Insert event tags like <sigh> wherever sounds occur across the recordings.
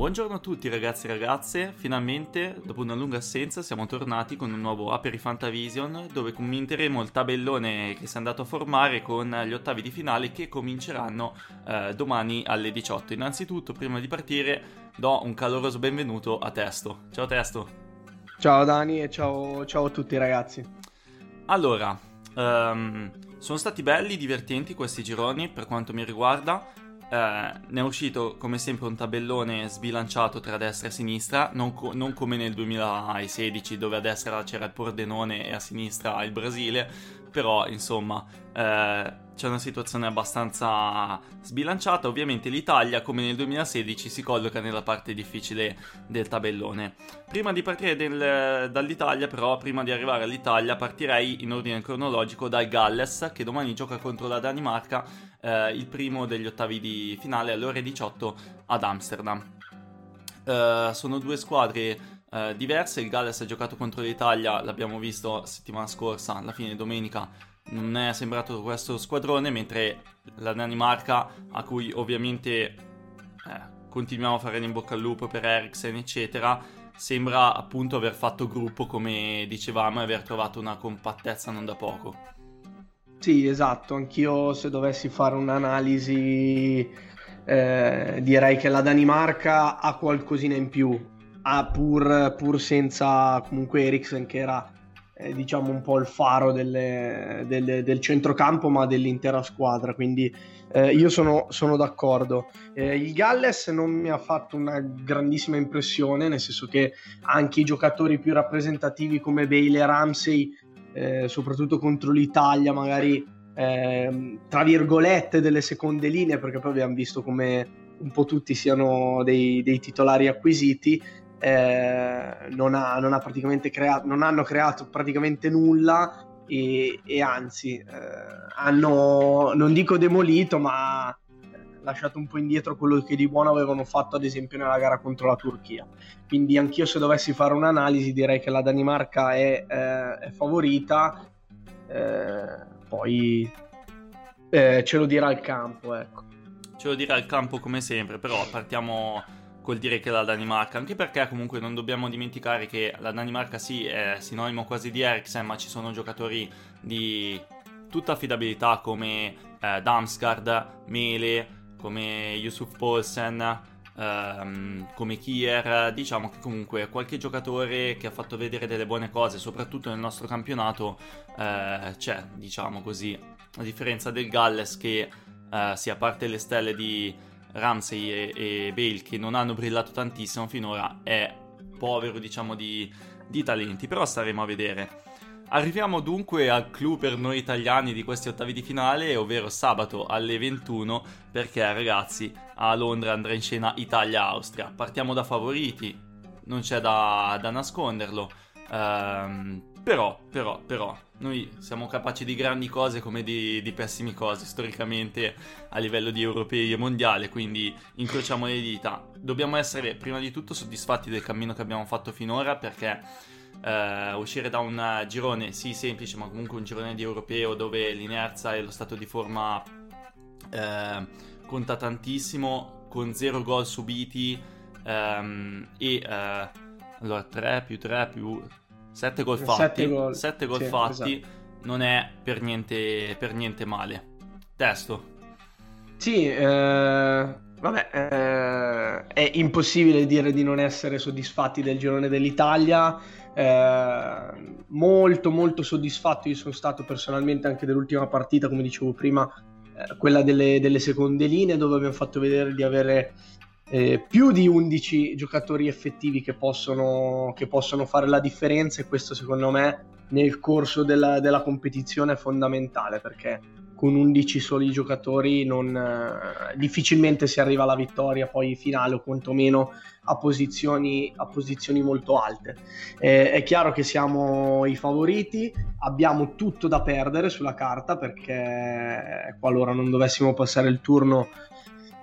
Buongiorno a tutti ragazzi e ragazze, finalmente dopo una lunga assenza siamo tornati con un nuovo Aperi Fantavision dove commenteremo il tabellone che si è andato a formare con gli ottavi di finale che cominceranno eh, domani alle 18. Innanzitutto prima di partire do un caloroso benvenuto a Testo. Ciao Testo. Ciao Dani e ciao, ciao a tutti ragazzi. Allora, um, sono stati belli, divertenti questi gironi per quanto mi riguarda. Eh, ne è uscito come sempre un tabellone sbilanciato tra destra e sinistra, non, co- non, come nel 2016 dove a destra c'era il Pordenone e a sinistra il Brasile, però insomma eh, c'è una situazione abbastanza sbilanciata. Ovviamente l'Italia come nel 2016 si colloca nella parte difficile del tabellone. Prima di partire del, dall'Italia però, prima di arrivare all'Italia partirei in ordine cronologico dal Galles che domani gioca contro la Danimarca eh, il primo degli ottavi di finale alle ore 18 ad Amsterdam. Eh, sono due squadre eh, diverse, il Galles ha giocato contro l'Italia, l'abbiamo visto settimana scorsa, alla fine domenica. Non è sembrato questo squadrone, mentre la Danimarca, a cui ovviamente eh, continuiamo a fare in bocca al lupo per Eriksen, eccetera, sembra appunto aver fatto gruppo, come dicevamo, e aver trovato una compattezza non da poco. Sì, esatto, anch'io se dovessi fare un'analisi eh, direi che la Danimarca ha qualcosina in più, ha pur, pur senza comunque Eriksen che era eh, diciamo un po' il faro delle, delle, del centrocampo ma dell'intera squadra, quindi eh, io sono, sono d'accordo. Eh, il Galles non mi ha fatto una grandissima impressione, nel senso che anche i giocatori più rappresentativi come Bale e Ramsey eh, soprattutto contro l'Italia, magari eh, tra virgolette delle seconde linee, perché poi abbiamo visto come un po' tutti siano dei, dei titolari acquisiti. Eh, non, ha, non, ha praticamente creato, non hanno creato praticamente nulla e, e anzi eh, hanno, non dico demolito, ma lasciato un po' indietro quello che di buono avevano fatto ad esempio nella gara contro la Turchia. Quindi anch'io se dovessi fare un'analisi direi che la Danimarca è, eh, è favorita, eh, poi eh, ce lo dirà il campo. Ecco. Ce lo dirà il campo come sempre, però partiamo col dire che la Danimarca, anche perché comunque non dobbiamo dimenticare che la Danimarca sì è sinonimo quasi di Eriksen, ma ci sono giocatori di tutta affidabilità come eh, Damsgaard, Mele, come Yusuf Paulsen, ehm, come Kier, diciamo che comunque qualche giocatore che ha fatto vedere delle buone cose, soprattutto nel nostro campionato, eh, c'è, diciamo così, a differenza del Galles che, eh, a parte le stelle di Ramsey e, e Bale che non hanno brillato tantissimo finora, è povero, diciamo, di, di talenti, però staremo a vedere. Arriviamo dunque al clou per noi italiani di questi ottavi di finale, ovvero sabato alle 21, perché ragazzi a Londra andrà in scena Italia-Austria. Partiamo da favoriti, non c'è da, da nasconderlo. Um, però, però, però, noi siamo capaci di grandi cose come di, di pessime cose storicamente a livello di europei e mondiale, quindi incrociamo le dita. Dobbiamo essere prima di tutto soddisfatti del cammino che abbiamo fatto finora perché Uh, uscire da un girone sì semplice ma comunque un girone di europeo dove l'inerzia e lo stato di forma uh, conta tantissimo con zero gol subiti um, e uh, allora 3 più 3 più 7 gol fatti 7 gol, 7 gol sì, fatti esatto. non è per niente, per niente male testo sì eh Vabbè, eh, è impossibile dire di non essere soddisfatti del girone dell'Italia. Eh, molto, molto soddisfatto. Io sono stato personalmente anche dell'ultima partita, come dicevo prima, eh, quella delle, delle, seconde linee, dove abbiamo fatto vedere di avere eh, più di 11 giocatori effettivi che possono, che possono, fare la differenza. E questo, secondo me, nel corso della, della competizione è fondamentale perché con 11 soli giocatori non, eh, difficilmente si arriva alla vittoria poi finale o quantomeno a posizioni, a posizioni molto alte. Eh, è chiaro che siamo i favoriti, abbiamo tutto da perdere sulla carta perché qualora non dovessimo passare il turno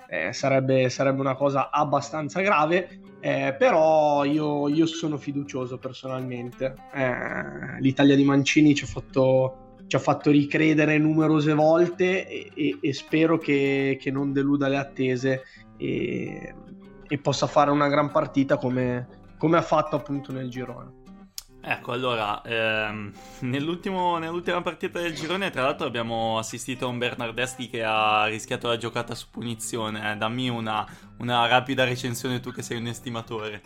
eh, sarebbe, sarebbe, una cosa abbastanza grave, eh, però io, io, sono fiducioso personalmente. Eh, L'Italia di Mancini ci ha fatto ci ha fatto ricredere numerose volte e, e, e spero che, che, non deluda le attese e, e possa fare una gran partita come, come ha fatto appunto nel girone. Ecco, allora, ehm, <laughs> nell'ultima partita del girone, tra l'altro, abbiamo assistito a un Bernardeschi che ha rischiato la giocata su punizione. Eh, dammi una, una, rapida recensione, tu che sei un estimatore.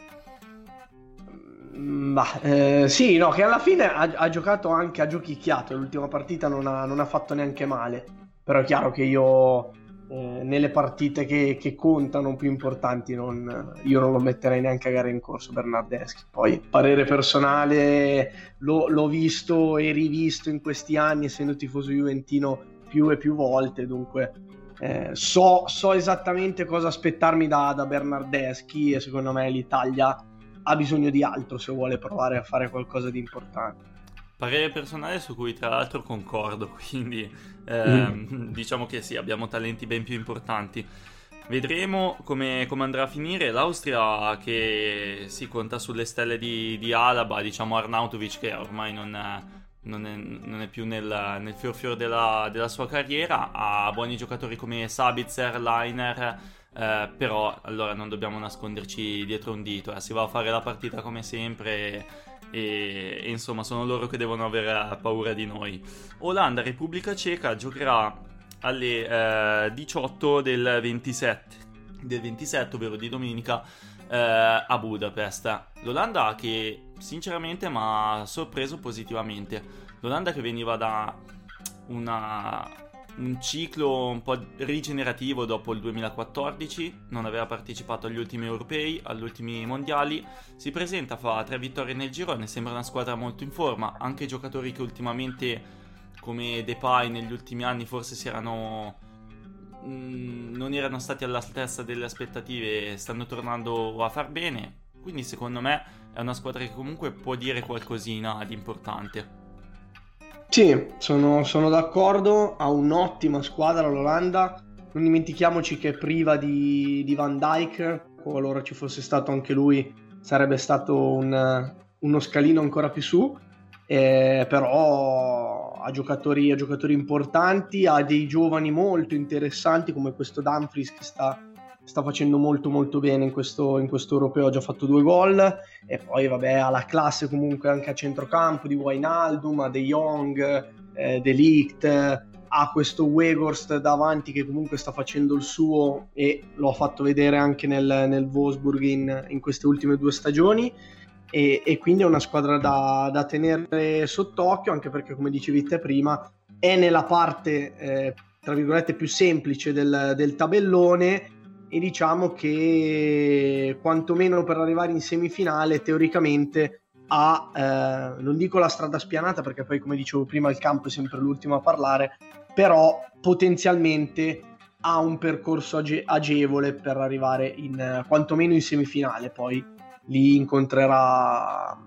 Ma mm, eh, sì, no, che alla fine ha, ha, giocato anche, ha giochicchiato. L'ultima partita non ha, non ha fatto neanche male. Però è chiaro che io eh, nelle partite che, che, contano più importanti non, io non lo metterei neanche a gara in corso Bernardeschi. Poi parere personale lo, l'ho visto e rivisto in questi anni essendo tifoso juventino più e più volte dunque eh, so, so, esattamente cosa aspettarmi da, da Bernardeschi e secondo me l'Italia ha bisogno di altro se vuole provare a fare qualcosa di importante Parere personale su cui tra l'altro concordo, <laughs> quindi eh, mm. diciamo che sì, abbiamo talenti ben più importanti. Vedremo come, come, andrà a finire. L'Austria che si conta sulle stelle di, di Alaba, diciamo Arnautovic che ormai non è, non è, non è più nel, nel fior fior della, della, sua carriera, ha buoni giocatori come Sabitzer, Leiner, eh, però allora non dobbiamo nasconderci dietro un dito, eh. si va a fare la partita come sempre e, insomma sono loro che devono avere paura di noi. Olanda, Repubblica Ceca giocherà alle eh, 18 del 27, del 27, ovvero di domenica, eh, a Budapest. L'Olanda che sinceramente mi ha sorpreso positivamente. L'Olanda che veniva da una un ciclo un po' rigenerativo dopo il 2014, non aveva partecipato agli ultimi europei, agli ultimi mondiali, si presenta, fa tre vittorie nel girone, sembra una squadra molto in forma, anche giocatori che ultimamente come Depay negli ultimi anni forse si erano mh, mm, non erano stati all'altezza delle aspettative, stanno tornando a far bene, quindi secondo me è una squadra che comunque può dire qualcosina di importante. Sì, sono, sono d'accordo, ha un'ottima squadra l'Olanda, non dimentichiamoci che priva di, di Van Dyke, qualora ci fosse stato anche lui sarebbe stato un, uno scalino ancora più su, eh, però ha giocatori, ha giocatori importanti, ha dei giovani molto interessanti come questo Dumfries che sta sta facendo molto molto bene in questo, in questo europeo, ha già fatto due gol. E poi vabbè ha la classe comunque anche a centrocampo di Wijnaldum, ha De Jong, eh, De Ligt, ha questo Weghorst davanti che comunque sta facendo il suo e lo ha fatto vedere anche nel, nel Wolfsburg in, in, queste ultime due stagioni. E, e quindi è una squadra da, da, tenere sott'occhio anche perché come dicevi te prima è nella parte eh, tra virgolette più semplice del, del tabellone e diciamo che quantomeno per arrivare in semifinale teoricamente ha, eh, non dico la strada spianata perché poi come dicevo prima il campo è sempre l'ultimo a parlare, però potenzialmente ha un percorso age- agevole per arrivare in, quantomeno in semifinale, poi lì incontrerà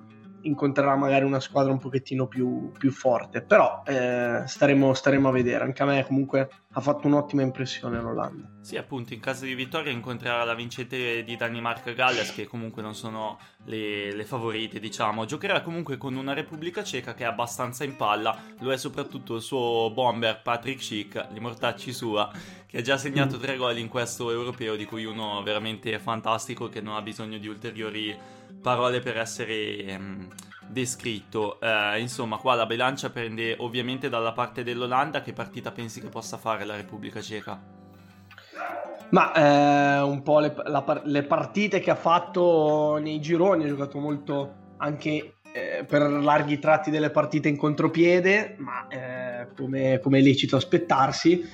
incontrerà magari una squadra un pochettino più, più forte, però eh, staremo, staremo, a vedere, anche a me comunque ha fatto un'ottima impressione l'Olanda. Sì, appunto, in caso di vittoria incontrerà la vincente di Danimarca-Galles, che comunque non sono le, le, favorite, diciamo. Giocherà comunque con una Repubblica Ceca che è abbastanza in palla, lo è soprattutto il suo bomber Patrick Schick, gli mortacci sua, che ha già segnato mm. tre gol in questo europeo, di cui uno veramente fantastico che non ha bisogno di ulteriori parole per essere ehm, descritto. Eh, insomma, qua la bilancia prende ovviamente dalla parte dell'Olanda. Che partita pensi che possa fare la Repubblica Ceca? Ma eh, un po' le, la, le, partite che ha fatto nei gironi, ha giocato molto anche eh, per larghi tratti delle partite in contropiede, ma eh, come, come è lecito aspettarsi.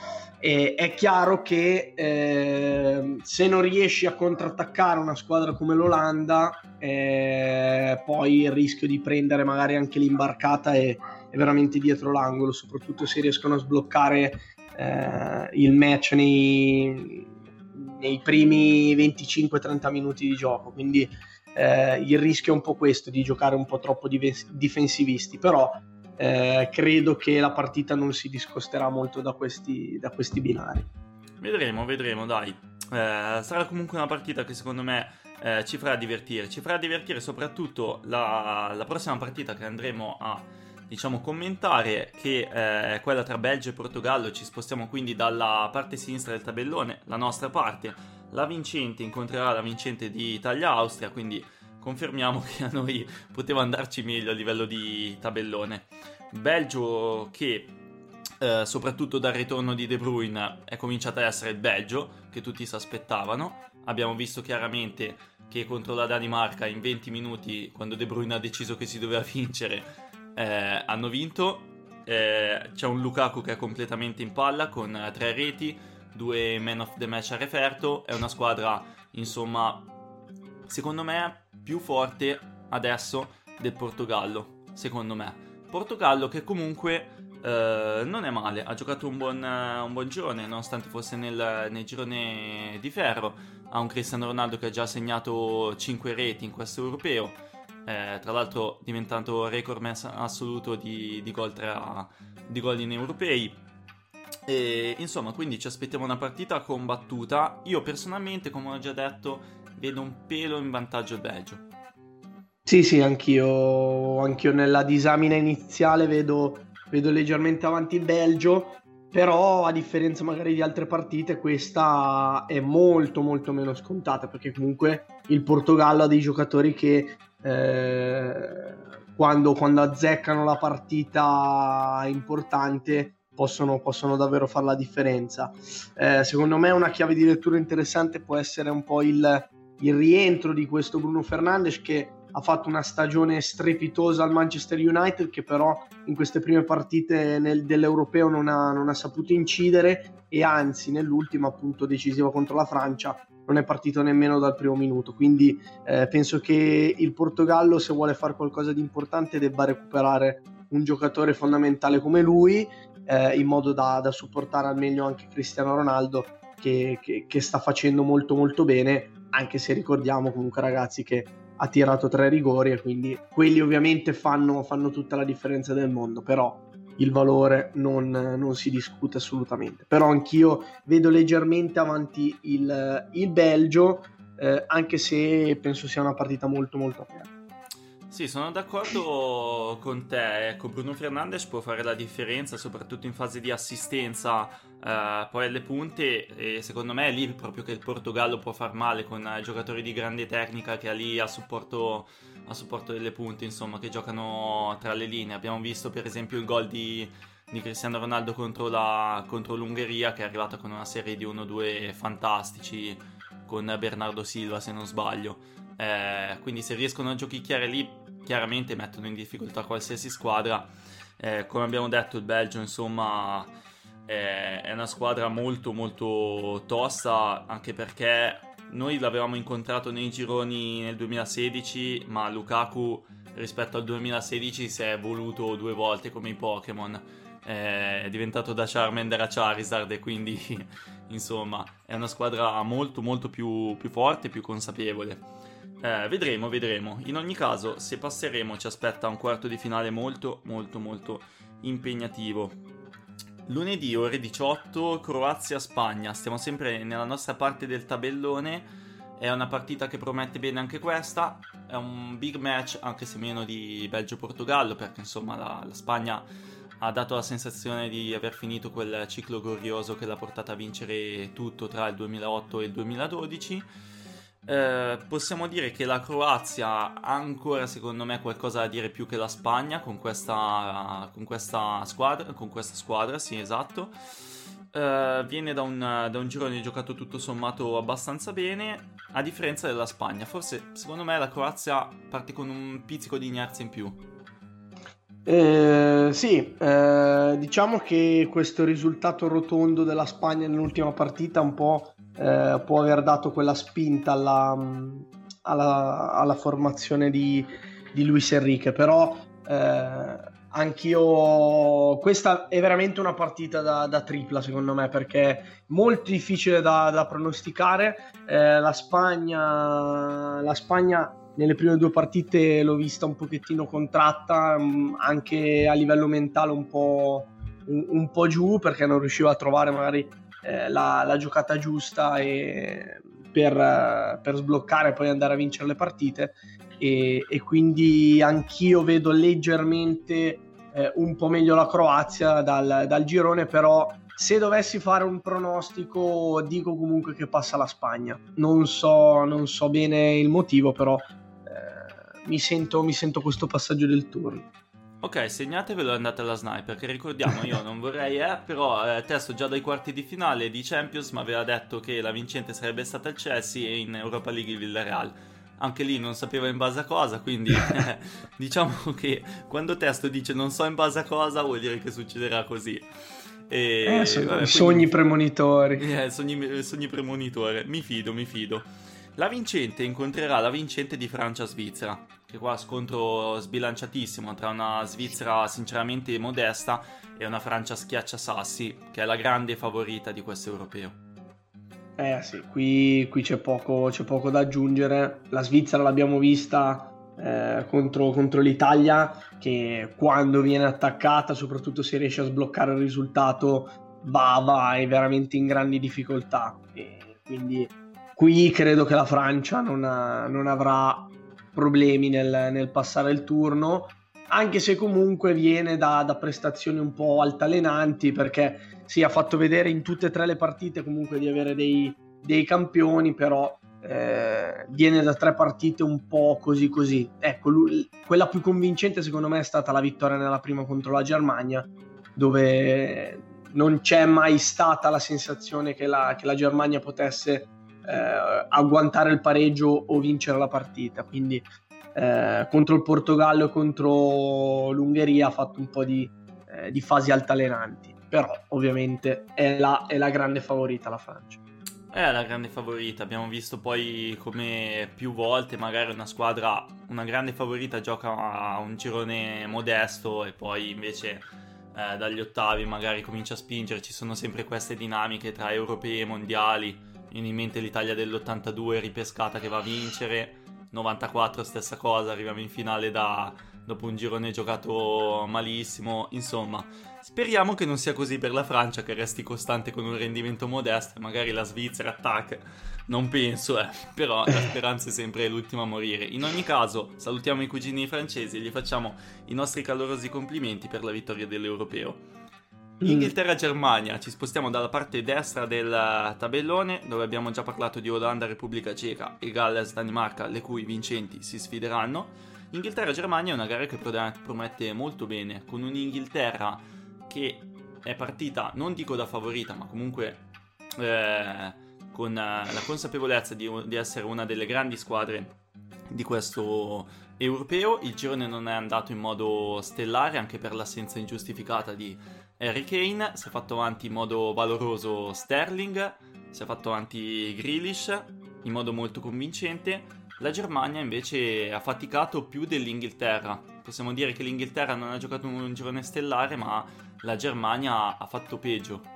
E è chiaro che eh, se non riesci a contrattaccare una squadra come l'Olanda, eh, poi il rischio di prendere magari anche l'imbarcata è, è, veramente dietro l'angolo, soprattutto se riescono a sbloccare eh, il match nei, nei primi 25-30 minuti di gioco. Quindi eh, il rischio è un po' questo di giocare un po' troppo difensivisti, però eh, credo che la partita non si discosterà molto da questi, da questi binari. Vedremo, vedremo, dai. Eh, sarà comunque una partita che secondo me eh, ci farà divertire. Ci farà divertire soprattutto la, la prossima partita che andremo a diciamo commentare che eh, è quella tra Belgio e Portogallo ci spostiamo quindi dalla parte sinistra del tabellone la nostra parte la vincente incontrerà la vincente di Italia-Austria, quindi confermiamo <laughs> che a noi poteva andarci meglio a livello di tabellone. Belgio che eh, soprattutto dal ritorno di De Bruyne è cominciato a essere il Belgio che tutti si aspettavano. Abbiamo visto chiaramente che contro la Danimarca in 20 minuti, quando De Bruyne ha deciso che si doveva <laughs> vincere, eh, hanno vinto. Eh, c'è un Lukaku che è completamente in palla con tre reti, due man of the match a referto. È una squadra, insomma, secondo me più forte adesso del Portogallo. Secondo me. Portogallo che comunque Uh, non è male, ha giocato un buon, un buon girone, nonostante fosse nel, nel, girone di ferro. Ha un Cristiano Ronaldo che ha già segnato 5 reti in questo europeo, eh, tra l'altro diventato record assoluto di, di, gol tra, di gol in europei. E, insomma, quindi ci aspettiamo una partita combattuta. Io personalmente, come ho già detto, vedo un pelo in vantaggio il Belgio. Sì, sì, anch'io, anch'io nella disamina iniziale vedo vedo leggermente avanti il Belgio, però a differenza magari di altre partite questa è molto molto meno scontata perché comunque il Portogallo ha dei giocatori che eh, quando, quando, azzeccano la partita importante possono, possono davvero fare la differenza. Eh, secondo me una chiave di lettura interessante può essere un po' il, il rientro di questo Bruno Fernandes che ha fatto una stagione strepitosa al Manchester United che però in queste prime partite nel, dell'Europeo non ha, non ha, saputo incidere e anzi nell'ultima appunto decisiva contro la Francia non è partito nemmeno dal primo minuto. Quindi eh, penso che il Portogallo se vuole fare qualcosa di importante debba recuperare un giocatore fondamentale come lui eh, in modo da, da, supportare al meglio anche Cristiano Ronaldo che, che, che sta facendo molto molto bene anche se ricordiamo comunque ragazzi che ha tirato tre rigori e quindi quelli ovviamente fanno, fanno tutta la differenza del mondo, però il valore non, non, si discute assolutamente. Però anch'io vedo leggermente avanti il, il Belgio, eh, anche se penso sia una partita molto molto aperta. Sì, sono d'accordo con te. Ecco, Bruno Fernandes può fare la differenza, soprattutto in fase di assistenza, eh, poi alle punte. E secondo me è lì proprio che il Portogallo può far male con eh, giocatori di grande tecnica che ha lì a supporto, a supporto delle punte, insomma, che giocano tra le linee. Abbiamo visto, per esempio, il gol di, di Cristiano Ronaldo contro, la, contro l'Ungheria, che è arrivata con una serie di 1-2 fantastici con Bernardo Silva, se non sbaglio. Eh, quindi se riescono a giochicchiare lì, chiaramente mettono in difficoltà qualsiasi squadra. Eh, come abbiamo detto, il Belgio, insomma, eh, è una squadra molto molto tosta, anche perché noi l'avevamo incontrato nei gironi nel 2016, ma Lukaku rispetto al 2016 si è evoluto due volte come i Pokémon. È diventato da Charmander a Charizard e quindi <laughs> insomma è una squadra molto molto più, più forte, più consapevole. Eh, vedremo, vedremo. In ogni caso, se passeremo, ci aspetta un quarto di finale molto, molto, molto impegnativo. Lunedì, ore 18, Croazia-Spagna. Stiamo sempre nella nostra parte del tabellone. È una partita che promette bene anche questa. È un big match, anche se meno di Belgio-Portogallo, perché insomma la, la Spagna ha dato la sensazione di aver finito quel ciclo glorioso che l'ha portata a vincere tutto tra il 2008 e il 2012 eh, possiamo dire che la Croazia ha ancora, secondo me, qualcosa da dire più che la Spagna con questa, con questa squadra. Con questa squadra, sì, esatto. Eh, viene da un, da un girone giocato tutto sommato abbastanza bene, a differenza della Spagna. Forse, secondo me, la Croazia parte con un pizzico di inerzia in più. Eh, sì, eh, diciamo che questo risultato rotondo della Spagna nell'ultima partita un po' eh, può aver dato quella spinta alla, alla, alla formazione di, di, Luis Enrique, però eh, anch'io questa è veramente una partita da, da, tripla secondo me perché è molto difficile da, da pronosticare. Eh, la Spagna, la Spagna nelle prime due partite l'ho vista un pochettino contratta, mm, anche a livello mentale un po', un, un po' giù perché non riusciva a trovare magari eh, la, la, giocata giusta e per, per, sbloccare e poi andare a vincere le partite e, e quindi anch'io vedo leggermente eh, un po' meglio la Croazia dal, dal, girone però se dovessi fare un pronostico, dico comunque che passa la Spagna. Non so, non so bene il motivo, però eh, mi, sento, mi sento questo passaggio del turno. Ok, segnatevelo e andate alla sniper, che ricordiamo, io non vorrei, eh, però eh, Testo già dai quarti di finale di Champions mi aveva detto che la vincente sarebbe stata il Chelsea e in Europa League il Villarreal. Anche lì non sapeva in base a cosa, quindi eh, <laughs> diciamo che quando Testo dice non so in base a cosa vuol dire che succederà così. E, eh, so, vabbè, sogni quindi, premonitori. Eh, sogni, sogni premonitore. Mi fido, mi fido. La vincente incontrerà la vincente di Francia-Svizzera. Che qua scontro sbilanciatissimo tra una Svizzera sinceramente modesta e una Francia schiacciasassi, che è la grande favorita di questo europeo. Eh sì, qui, qui c'è, poco, c'è poco da aggiungere. La Svizzera l'abbiamo vista eh, contro, contro, l'Italia che quando viene attaccata, soprattutto se riesce a sbloccare il risultato, va, vai veramente in grandi difficoltà. E quindi qui credo che la Francia non, ha, non avrà problemi nel, nel, passare il turno, anche se comunque viene da, da prestazioni un po' altalenanti perché si sì, ha fatto vedere in tutte e tre le partite comunque di avere dei, dei campioni, però eh, viene da tre partite un po' così così. Ecco, lui, quella più convincente secondo me è stata la vittoria nella prima contro la Germania, dove non c'è mai stata la sensazione che la, che la Germania potesse eh, agguantare il pareggio o vincere la partita. Quindi eh, contro il Portogallo e contro l'Ungheria ha fatto un po' di, eh, di fasi altalenanti, però ovviamente è la, è la grande favorita la Francia. È la grande favorita, abbiamo visto poi come più volte magari una squadra, una grande favorita gioca a un girone modesto e poi invece eh, dagli ottavi magari comincia a spingere, ci sono sempre queste dinamiche tra europei e mondiali, viene in mente l'Italia dell'82 ripescata che va a vincere, 94 stessa cosa, arriviamo in finale da, dopo un girone giocato malissimo, insomma Speriamo che non sia così per la Francia, che resti costante con un rendimento modesto e magari la Svizzera attacca. Non penso, eh, però la speranza è sempre l'ultima a morire. In ogni caso, salutiamo i cugini francesi e gli facciamo i nostri calorosi complimenti per la vittoria dell'Europeo. Mm. Inghilterra-Germania, ci spostiamo dalla parte destra del tabellone, dove abbiamo già parlato di Olanda, Repubblica Ceca e Galles-Danimarca, le cui vincenti si sfideranno. Inghilterra-Germania è una gara che promette molto bene, con un'Inghilterra che è partita, non dico da favorita, ma comunque eh, con eh, la consapevolezza di, di, essere una delle grandi squadre di questo europeo. Il girone non è andato in modo stellare, anche per l'assenza ingiustificata di Harry Kane. Si è fatto avanti in modo valoroso Sterling, si è fatto avanti Grealish in modo molto convincente. La Germania invece ha faticato più dell'Inghilterra. Possiamo dire che l'Inghilterra non ha giocato un girone stellare, ma la Germania ha fatto peggio.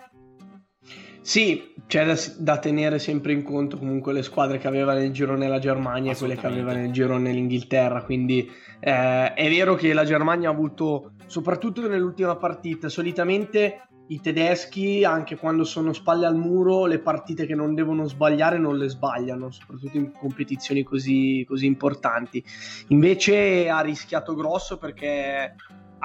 Sì, c'è da, da, tenere sempre in conto comunque le squadre che aveva nel girone la Germania e quelle che aveva nel girone l'Inghilterra, quindi eh, è vero che la Germania ha avuto, soprattutto nell'ultima partita, solitamente i tedeschi, anche quando sono spalle al muro, le partite che non devono sbagliare non le sbagliano, soprattutto in competizioni così, così importanti. Invece ha rischiato grosso perché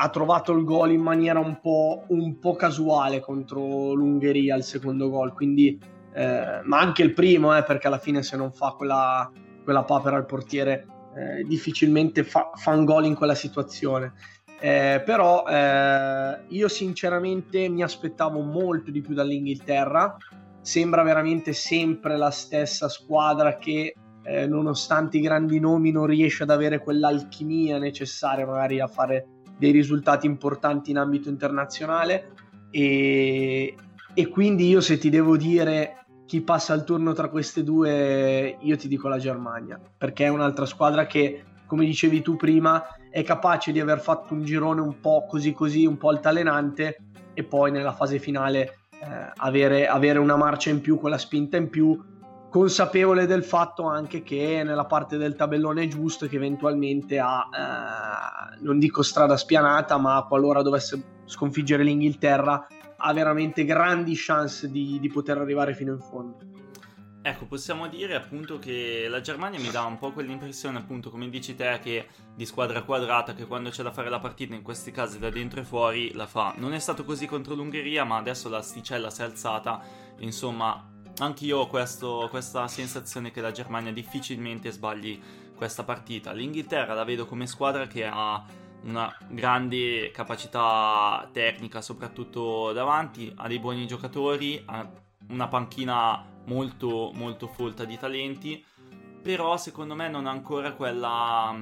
ha trovato il gol in maniera un po', un po casuale contro l'Ungheria il secondo gol, quindi, eh, ma anche il primo, eh, perché alla fine se non fa quella, quella papera al portiere eh, difficilmente fa, fa, un gol in quella situazione. Eh, però eh, io sinceramente mi aspettavo molto di più dall'Inghilterra, sembra veramente sempre la stessa squadra che eh, nonostante i grandi nomi non riesce ad avere quell'alchimia necessaria magari a fare dei risultati importanti in ambito internazionale. E, e quindi io se ti devo dire chi passa il turno tra queste due, io ti dico la Germania, perché è un'altra squadra che, come dicevi tu prima, è capace di aver fatto un girone un po' così così, un po' altalenante e poi nella fase finale eh, avere, avere una marcia in più, quella spinta in più consapevole del fatto anche che nella parte del tabellone è giusto che eventualmente ha, eh, non dico strada spianata, ma qualora dovesse sconfiggere l'Inghilterra, ha veramente grandi chance di, di poter arrivare fino in fondo. Ecco, possiamo dire appunto che la Germania mi dà un po' quell'impressione, appunto, come dici te, che di squadra quadrata, che quando c'è da fare la partita, in questi casi da dentro e fuori, la fa. Non è stato così contro l'Ungheria, ma adesso la sticella si è alzata. Insomma, anch'io ho questo, questa sensazione che la Germania difficilmente sbagli questa partita. L'Inghilterra la vedo come squadra che ha una grande capacità tecnica, soprattutto davanti, ha dei buoni giocatori, ha una panchina molto molto folta di talenti, però secondo me non ha ancora quella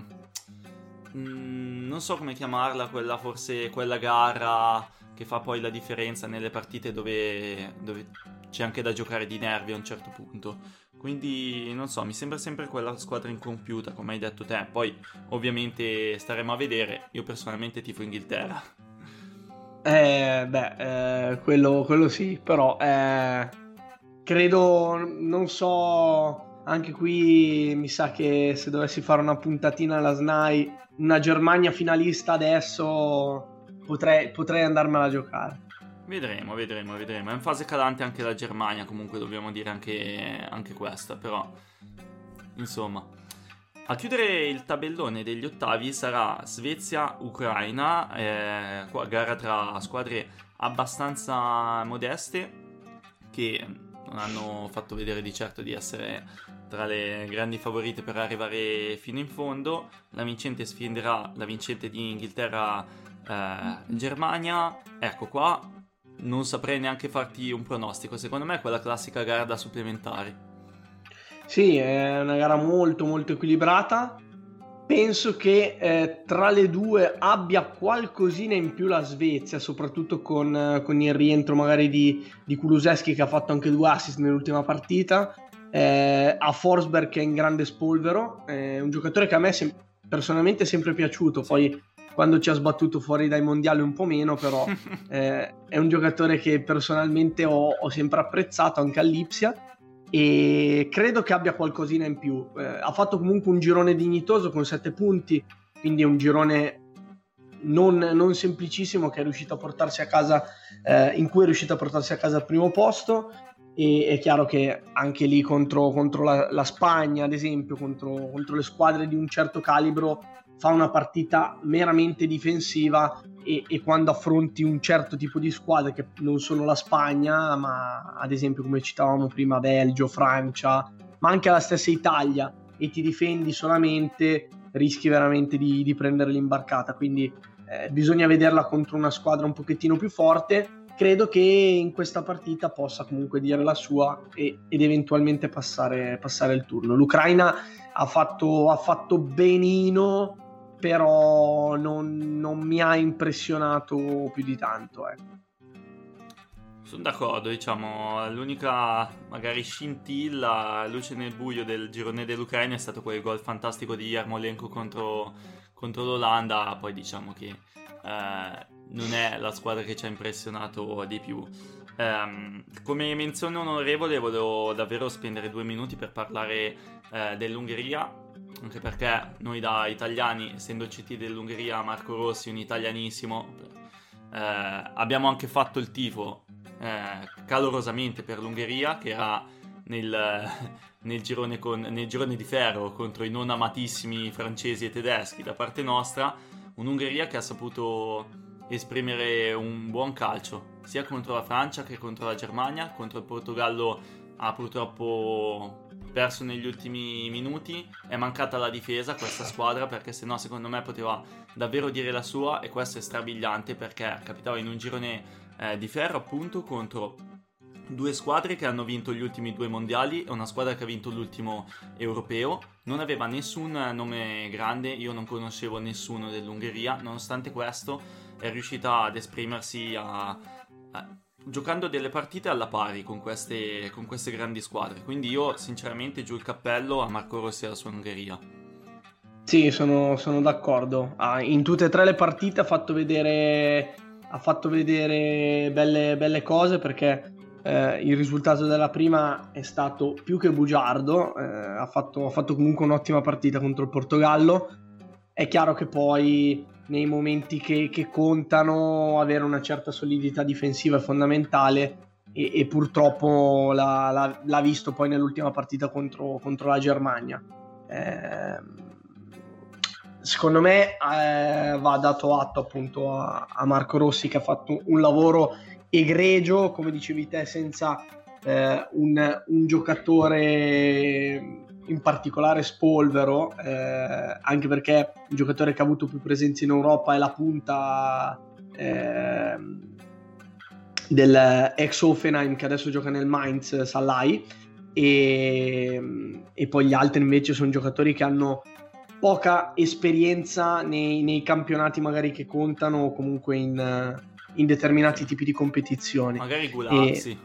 mm, non so come chiamarla, quella forse quella gara che fa poi la differenza nelle partite dove, dove c'è anche da giocare di nervi a un certo punto. Quindi non so, mi sembra sempre quella squadra incompiuta, come hai detto te. Poi ovviamente staremo a vedere. Io personalmente tifo Inghilterra. <laughs> Eh, beh, eh, quello, quello, sì, però eh, credo, non so, anche qui mi sa che se dovessi fare una puntatina alla SNAI, una Germania finalista adesso potrei, potrei andarmela a giocare. Vedremo, vedremo, vedremo. È in fase calante anche la Germania, comunque dobbiamo dire anche, anche questa, però insomma. A chiudere il tabellone degli ottavi sarà Svezia-Ucraina, eh, gara tra squadre abbastanza modeste che non hanno fatto vedere di certo di essere tra le grandi favorite per arrivare fino in fondo. La vincente sfiderà la vincente di Inghilterra-Germania. Eh, ecco qua, non saprei neanche farti un pronostico. Secondo me è quella classica gara da supplementari. Sì, è una gara molto molto equilibrata. Penso che eh, tra le due abbia qualcosina in più la Svezia, soprattutto con, eh, con il rientro magari di, di Kuluseschi che ha fatto anche due assist nell'ultima partita. Eh, a Forsberg che è in grande spolvero, è un giocatore che a me sem- personalmente è sempre piaciuto, poi quando ci ha sbattuto fuori dai mondiali un po' meno, però <laughs> eh, è un giocatore che personalmente ho, ho sempre apprezzato anche all'Ipsia e credo che abbia qualcosina in più. Eh, ha fatto comunque un girone dignitoso con 7 punti, quindi è un girone non, non, semplicissimo che è riuscito a portarsi a casa, eh, in cui è riuscito a portarsi a casa al primo posto. E è chiaro che anche lì contro, contro la, la, Spagna, ad esempio, contro, contro le squadre di un certo calibro, fa una partita meramente difensiva e, e, quando affronti un certo tipo di squadre che non sono la Spagna, ma ad esempio come citavamo prima Belgio, Francia, ma anche la stessa Italia e ti difendi solamente, rischi veramente di, di prendere l'imbarcata. Quindi eh, bisogna vederla contro una squadra un pochettino più forte. Credo che in questa partita possa comunque dire la sua e, ed eventualmente passare, passare il turno. L'Ucraina ha fatto, ha fatto benino però non, non mi ha impressionato più di tanto. Ecco. Sono d'accordo, diciamo, l'unica magari scintilla, luce nel buio del girone dell'Ucraina è stato quel gol fantastico di Yarmolenko contro, contro l'Olanda, poi diciamo che eh, non è la squadra che ci ha impressionato di più. Um, come menzione onorevole volevo davvero spendere due minuti per parlare eh, dell'Ungheria anche perché noi da italiani, essendo il CT dell'Ungheria, Marco Rossi, un italianissimo, eh, abbiamo anche fatto il tifo eh, calorosamente per l'Ungheria, che era nel, <laughs> nel, girone con, nel, girone di ferro contro i non amatissimi francesi e tedeschi da parte nostra, un'Ungheria che ha saputo esprimere un buon calcio, sia contro la Francia che contro la Germania, contro il Portogallo ha purtroppo perso negli ultimi minuti. È mancata la difesa questa squadra perché se no secondo me poteva davvero dire la sua e questo è strabiliante perché capitava in un girone eh, di ferro appunto contro due squadre che hanno vinto gli ultimi due mondiali e una squadra che ha vinto l'ultimo europeo. Non aveva nessun nome grande, io non conoscevo nessuno dell'Ungheria, nonostante questo è riuscita ad esprimersi a, a giocando delle partite alla pari con queste, con queste grandi squadre. Quindi io sinceramente giù il cappello a Marco Rossi e alla sua Ungheria. Sì, sono, sono d'accordo. Ah, in tutte e tre le partite ha fatto vedere, ha fatto vedere belle, belle cose perché eh, il risultato della prima è stato più che bugiardo. Eh, ha, fatto, ha fatto comunque un'ottima partita contro il Portogallo. È chiaro che poi nei momenti che, che, contano avere una certa solidità difensiva è fondamentale e, e purtroppo l'ha, l'ha, l'ha, visto poi nell'ultima partita contro, contro la Germania. Eh, secondo me eh, va dato atto appunto a, a, Marco Rossi che ha fatto un lavoro egregio, come dicevi te, senza eh, un, un, giocatore in particolare spolvero, eh, anche perché un giocatore che ha avuto più presenza in Europa è la punta eh, del ex Offenheim che adesso gioca nel Mainz, Salai, e, e, poi gli altri invece sono giocatori che hanno poca esperienza nei, nei campionati magari che contano o comunque in, in, determinati tipi di competizioni. Magari Gulazzi. E,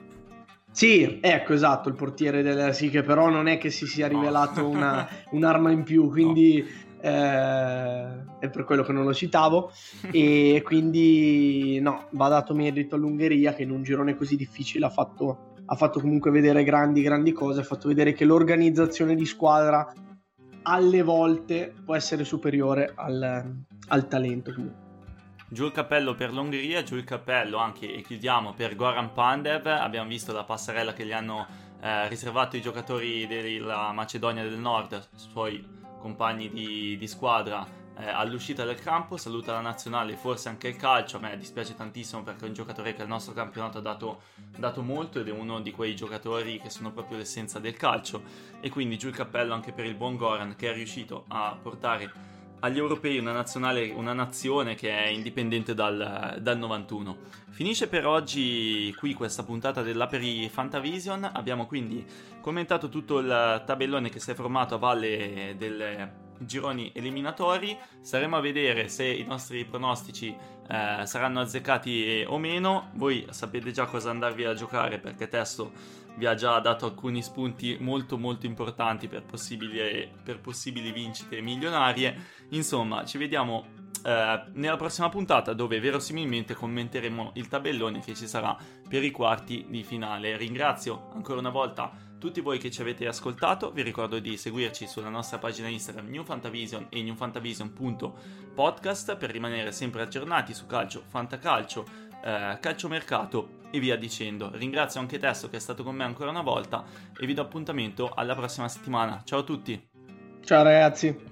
sì, ecco, esatto, il portiere del sì, che però non è che si sia rivelato no. <laughs> una, un'arma in più, quindi no. eh, è per quello che non lo citavo. <laughs> e quindi no, va dato merito all'Ungheria che in un girone così difficile ha fatto, ha fatto comunque vedere grandi, grandi cose, ha fatto vedere che l'organizzazione di squadra alle volte può essere superiore al, al talento comunque. Giù il cappello per l'Ungheria, giù il cappello anche, e chiudiamo, per Goran Pandev. Abbiamo visto la passerella che gli hanno eh, riservato i giocatori della Macedonia del Nord, suoi compagni di, di squadra, eh, all'uscita del campo. Saluta la nazionale, forse anche il calcio. A me dispiace tantissimo perché è un giocatore che al nostro campionato ha dato, dato molto ed è uno di quei giocatori che sono proprio l'essenza del calcio. E quindi giù il cappello anche per il buon Goran che è riuscito a portare agli europei una, nazionale, una nazione che è indipendente dal, dal, 91. Finisce per oggi qui questa puntata dell'Aperi Fantavision. Abbiamo quindi commentato tutto il tabellone che si è formato a valle dei gironi eliminatori. Staremo a vedere se i nostri pronostici eh, saranno azzeccati o meno. Voi sapete già cosa andarvi a giocare perché Testo vi ha già dato alcuni spunti molto molto importanti per possibili, per possibili vincite milionarie. Insomma, ci vediamo eh, nella prossima puntata dove verosimilmente commenteremo il tabellone che ci sarà per i quarti di finale. Ringrazio ancora una volta tutti voi che ci avete ascoltato, vi ricordo di seguirci sulla nostra pagina Instagram newfantavision e newfantavision.podcast per rimanere sempre aggiornati su calcio, fantacalcio, eh, calciomercato e via dicendo. Ringrazio anche Testo che è stato con me ancora una volta e vi do appuntamento alla prossima settimana. Ciao a tutti! Ciao ragazzi!